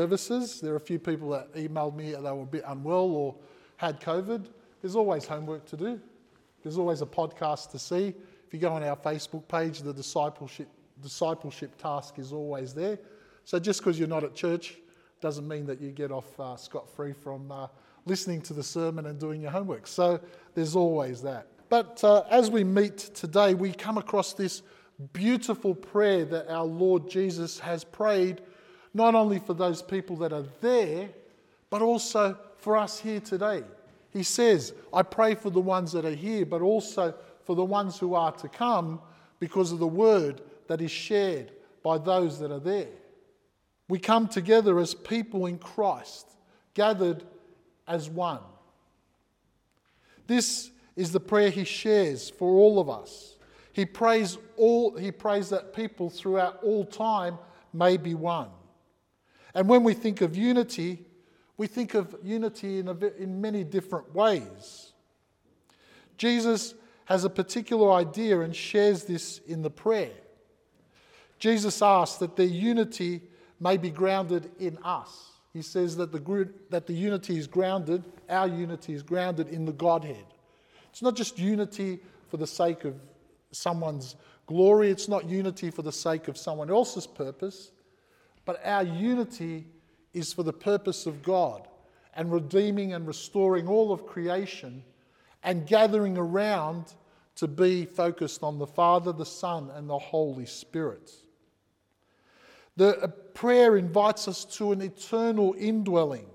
services. There are a few people that emailed me that they were a bit unwell or had COVID. There's always homework to do. There's always a podcast to see. If you go on our Facebook page, the discipleship discipleship task is always there. So just because you're not at church doesn't mean that you get off uh, scot free from uh, listening to the sermon and doing your homework. So there's always that. But uh, as we meet today, we come across this beautiful prayer that our Lord Jesus has prayed, not only for those people that are there, but also for us here today. He says, I pray for the ones that are here, but also for the ones who are to come because of the word that is shared by those that are there. We come together as people in Christ, gathered as one. This is the prayer he shares for all of us. He prays, all, he prays that people throughout all time may be one. And when we think of unity, we think of unity in, a, in many different ways. Jesus has a particular idea and shares this in the prayer. Jesus asks that their unity may be grounded in us. He says that the, that the unity is grounded, our unity is grounded in the Godhead. It's not just unity for the sake of someone's glory, it's not unity for the sake of someone else's purpose, but our unity is for the purpose of God and redeeming and restoring all of creation and gathering around to be focused on the Father, the Son, and the Holy Spirit. The prayer invites us to an eternal indwelling,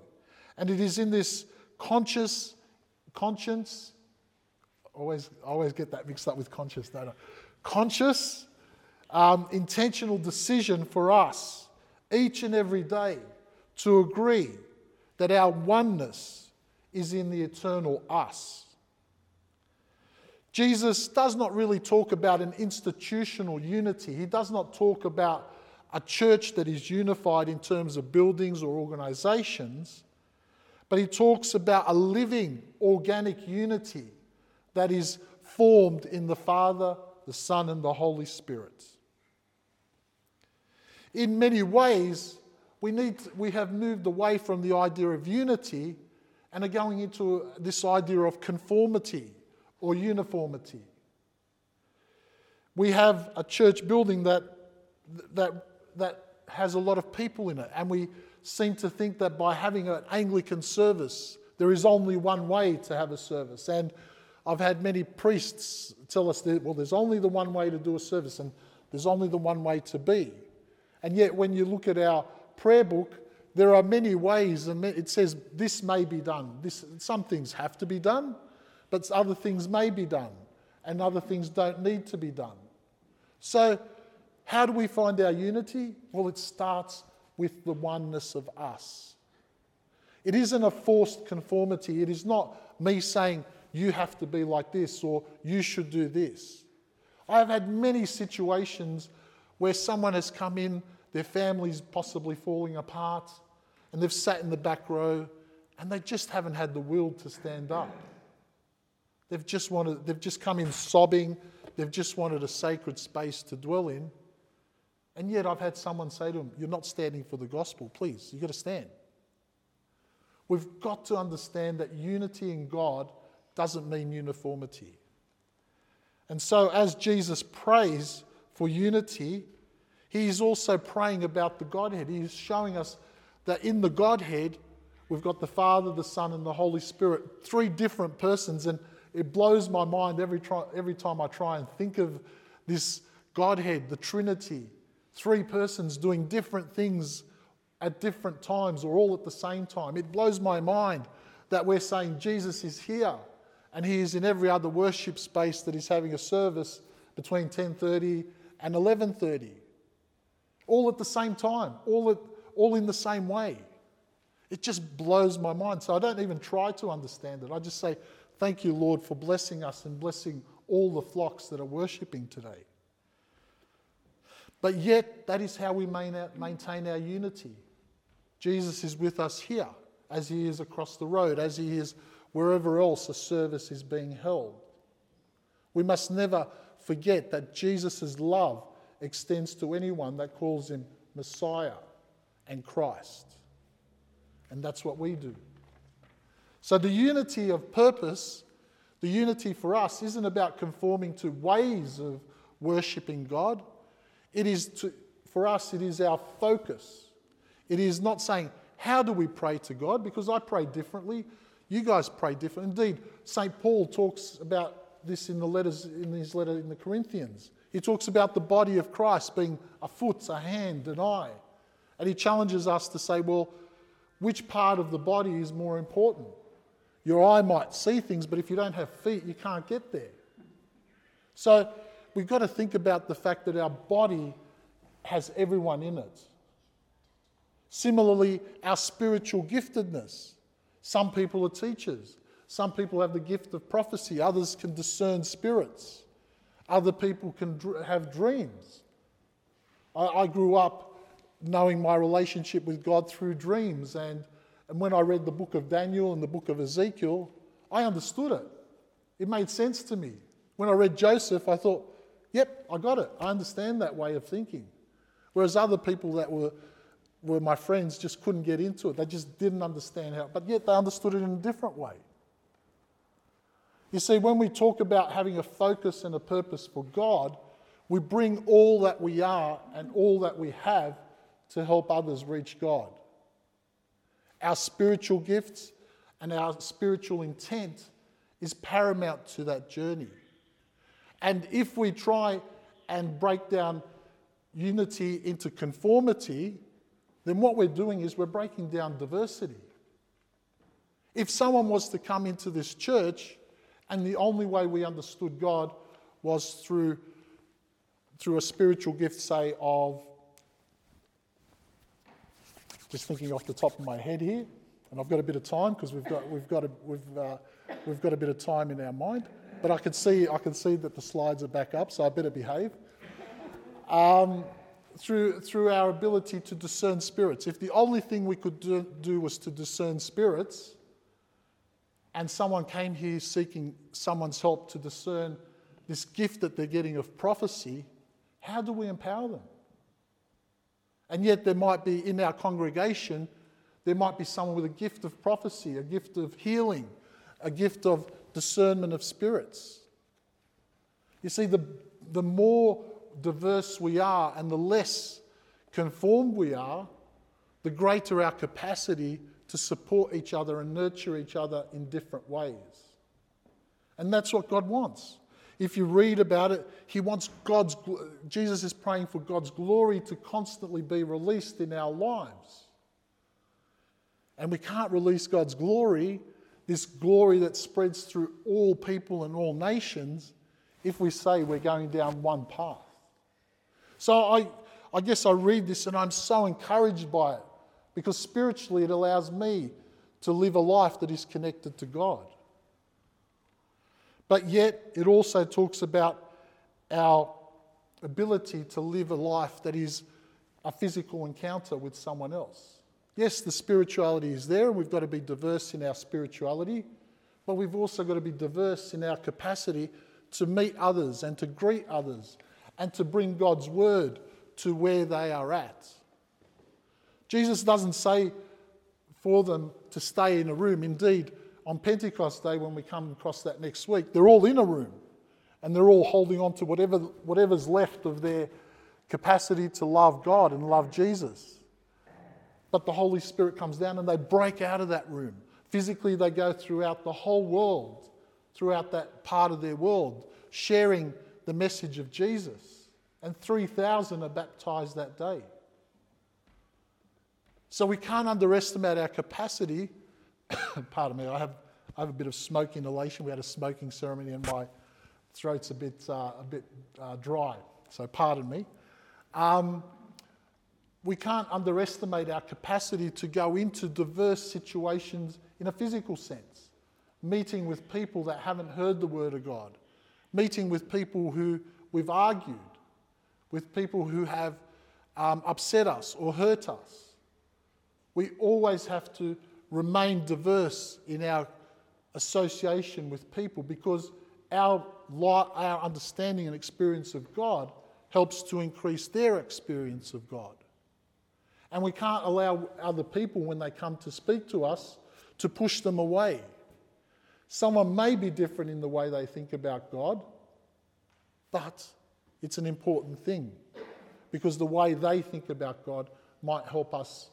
and it is in this conscious conscience always, always get that mixed up with conscious, don't I? Conscious, um, intentional decision for us each and every day to agree that our oneness is in the eternal us. Jesus does not really talk about an institutional unity. He does not talk about a church that is unified in terms of buildings or organizations, but he talks about a living, organic unity that is formed in the Father, the Son, and the Holy Spirit. In many ways, we, need, we have moved away from the idea of unity and are going into this idea of conformity or uniformity. We have a church building that, that, that has a lot of people in it, and we seem to think that by having an Anglican service, there is only one way to have a service. And I've had many priests tell us that, well, there's only the one way to do a service and there's only the one way to be. And yet, when you look at our prayer book, there are many ways, and it says this may be done. This, some things have to be done, but other things may be done, and other things don't need to be done. So, how do we find our unity? Well, it starts with the oneness of us. It isn't a forced conformity. It is not me saying, you have to be like this or you should do this. I've had many situations where someone has come in, their families possibly falling apart, and they've sat in the back row and they just haven't had the will to stand up. They've just wanted, they've just come in sobbing, they've just wanted a sacred space to dwell in. And yet I've had someone say to them, You're not standing for the gospel, please, you've got to stand. We've got to understand that unity in God doesn't mean uniformity. And so, as Jesus prays for unity, he is also praying about the Godhead. He is showing us that in the Godhead, we've got the Father, the Son, and the Holy Spirit, three different persons. And it blows my mind every, try, every time I try and think of this Godhead, the Trinity, three persons doing different things at different times or all at the same time. It blows my mind that we're saying Jesus is here and he is in every other worship space that is having a service between 10:30 and 11:30 all at the same time all at, all in the same way. It just blows my mind. So i don't even try to understand it. I just say thank you lord for blessing us and blessing all the flocks that are worshiping today. But yet that is how we maintain our unity. Jesus is with us here as he is across the road as he is wherever else a service is being held. We must never forget that Jesus' love extends to anyone that calls him Messiah and Christ. And that's what we do. So the unity of purpose, the unity for us, isn't about conforming to ways of worshipping God. It is to, for us, it is our focus. It is not saying, how do we pray to God? Because I pray differently. You guys pray different. Indeed, St. Paul talks about this in the letters in his letter in the Corinthians. He talks about the body of Christ being a foot, a hand, an eye. And he challenges us to say, well, which part of the body is more important? Your eye might see things, but if you don't have feet, you can't get there. So we've got to think about the fact that our body has everyone in it. Similarly, our spiritual giftedness. Some people are teachers. Some people have the gift of prophecy. Others can discern spirits. Other people can dr- have dreams. I, I grew up knowing my relationship with God through dreams. And, and when I read the book of Daniel and the book of Ezekiel, I understood it. It made sense to me. When I read Joseph, I thought, yep, I got it. I understand that way of thinking. Whereas other people that were, were my friends just couldn't get into it. They just didn't understand how, but yet they understood it in a different way. You see, when we talk about having a focus and a purpose for God, we bring all that we are and all that we have to help others reach God. Our spiritual gifts and our spiritual intent is paramount to that journey. And if we try and break down unity into conformity, then what we're doing is we're breaking down diversity. If someone was to come into this church and the only way we understood God was through, through a spiritual gift, say, of just thinking off the top of my head here, and I've got a bit of time because we've got, we've, got a, we've, uh, we've got a bit of time in our mind. But I can see, I can see that the slides are back up, so I better behave. Um, through, through our ability to discern spirits. If the only thing we could do, do was to discern spirits, and someone came here seeking someone's help to discern this gift that they're getting of prophecy, how do we empower them? And yet, there might be in our congregation, there might be someone with a gift of prophecy, a gift of healing, a gift of discernment of spirits. You see, the, the more diverse we are and the less conformed we are, the greater our capacity to support each other and nurture each other in different ways. And that's what God wants. If you read about it, he wants God's Jesus is praying for God's glory to constantly be released in our lives. And we can't release God's glory, this glory that spreads through all people and all nations, if we say we're going down one path. So I, I guess I read this and I'm so encouraged by it because spiritually it allows me to live a life that is connected to God. But yet, it also talks about our ability to live a life that is a physical encounter with someone else. Yes, the spirituality is there, and we've got to be diverse in our spirituality, but we've also got to be diverse in our capacity to meet others and to greet others and to bring God's word to where they are at. Jesus doesn't say for them to stay in a room. Indeed, on Pentecost Day, when we come across that next week, they're all in a room and they're all holding on to whatever, whatever's left of their capacity to love God and love Jesus. But the Holy Spirit comes down and they break out of that room. Physically, they go throughout the whole world, throughout that part of their world, sharing the message of Jesus. And 3,000 are baptized that day. So we can't underestimate our capacity pardon me, I have, I have a bit of smoke inhalation. We had a smoking ceremony and my throat's a bit, uh, a bit uh, dry, so pardon me. Um, we can't underestimate our capacity to go into diverse situations in a physical sense. Meeting with people that haven't heard the Word of God, meeting with people who we've argued, with people who have um, upset us or hurt us. We always have to remain diverse in our association with people because our, our understanding and experience of God helps to increase their experience of God. And we can't allow other people, when they come to speak to us, to push them away. Someone may be different in the way they think about God, but it's an important thing because the way they think about God might help us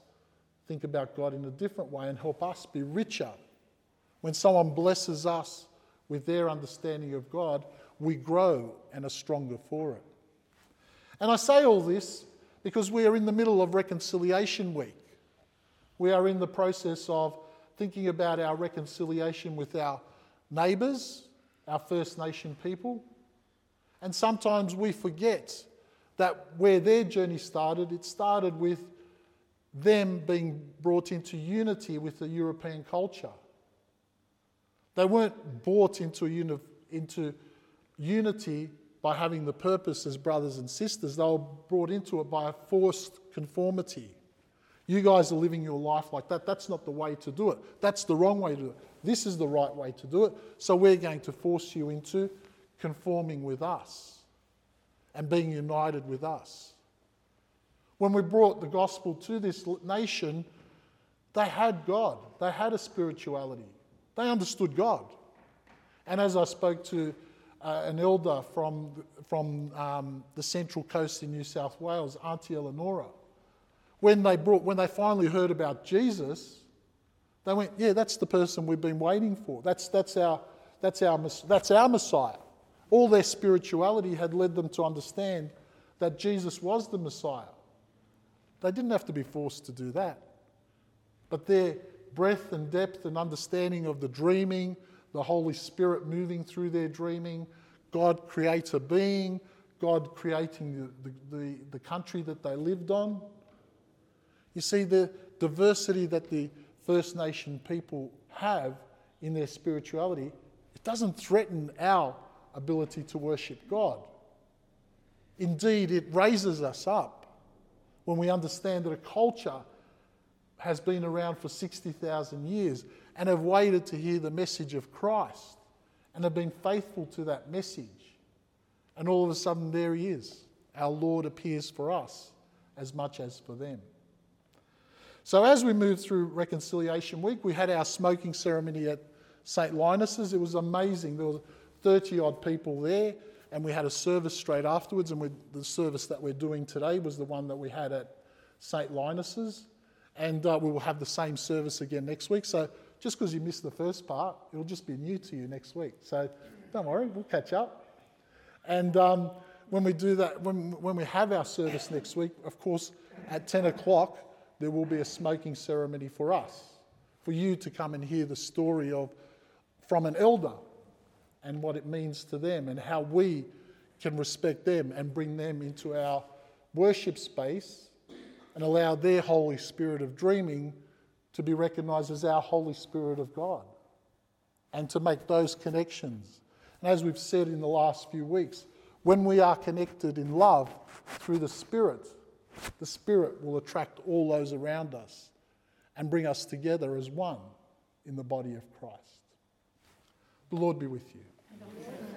think about God in a different way and help us be richer. When someone blesses us with their understanding of God, we grow and are stronger for it. And I say all this because we are in the middle of Reconciliation Week. We are in the process of thinking about our reconciliation with our neighbours, our First Nation people. And sometimes we forget that where their journey started, it started with them being brought into unity with the European culture. They weren't brought into, uni- into unity by having the purpose as brothers and sisters, they were brought into it by a forced conformity. You guys are living your life like that. That's not the way to do it. That's the wrong way to do it. This is the right way to do it. So we're going to force you into conforming with us and being united with us. When we brought the gospel to this nation, they had God, they had a spirituality, they understood God. And as I spoke to uh, an elder from, from um, the central coast in New South Wales, Auntie Eleonora, when they, brought, when they finally heard about Jesus, they went, Yeah, that's the person we've been waiting for. That's, that's, our, that's, our, that's our Messiah. All their spirituality had led them to understand that Jesus was the Messiah. They didn't have to be forced to do that. But their breadth and depth and understanding of the dreaming, the Holy Spirit moving through their dreaming, God creates a being, God creating the, the, the, the country that they lived on. You see, the diversity that the First Nation people have in their spirituality, it doesn't threaten our ability to worship God. Indeed, it raises us up when we understand that a culture has been around for 60,000 years and have waited to hear the message of Christ and have been faithful to that message. And all of a sudden, there he is. Our Lord appears for us as much as for them. So, as we moved through Reconciliation Week, we had our smoking ceremony at St. Linus's. It was amazing. There were 30 odd people there, and we had a service straight afterwards. And the service that we're doing today was the one that we had at St. Linus's. And uh, we will have the same service again next week. So, just because you missed the first part, it'll just be new to you next week. So, don't worry, we'll catch up. And um, when we do that, when, when we have our service next week, of course, at 10 o'clock, there will be a smoking ceremony for us, for you to come and hear the story of from an elder and what it means to them and how we can respect them and bring them into our worship space and allow their Holy Spirit of dreaming to be recognized as our Holy Spirit of God and to make those connections. And as we've said in the last few weeks, when we are connected in love through the Spirit, the Spirit will attract all those around us and bring us together as one in the body of Christ. The Lord be with you. Amen.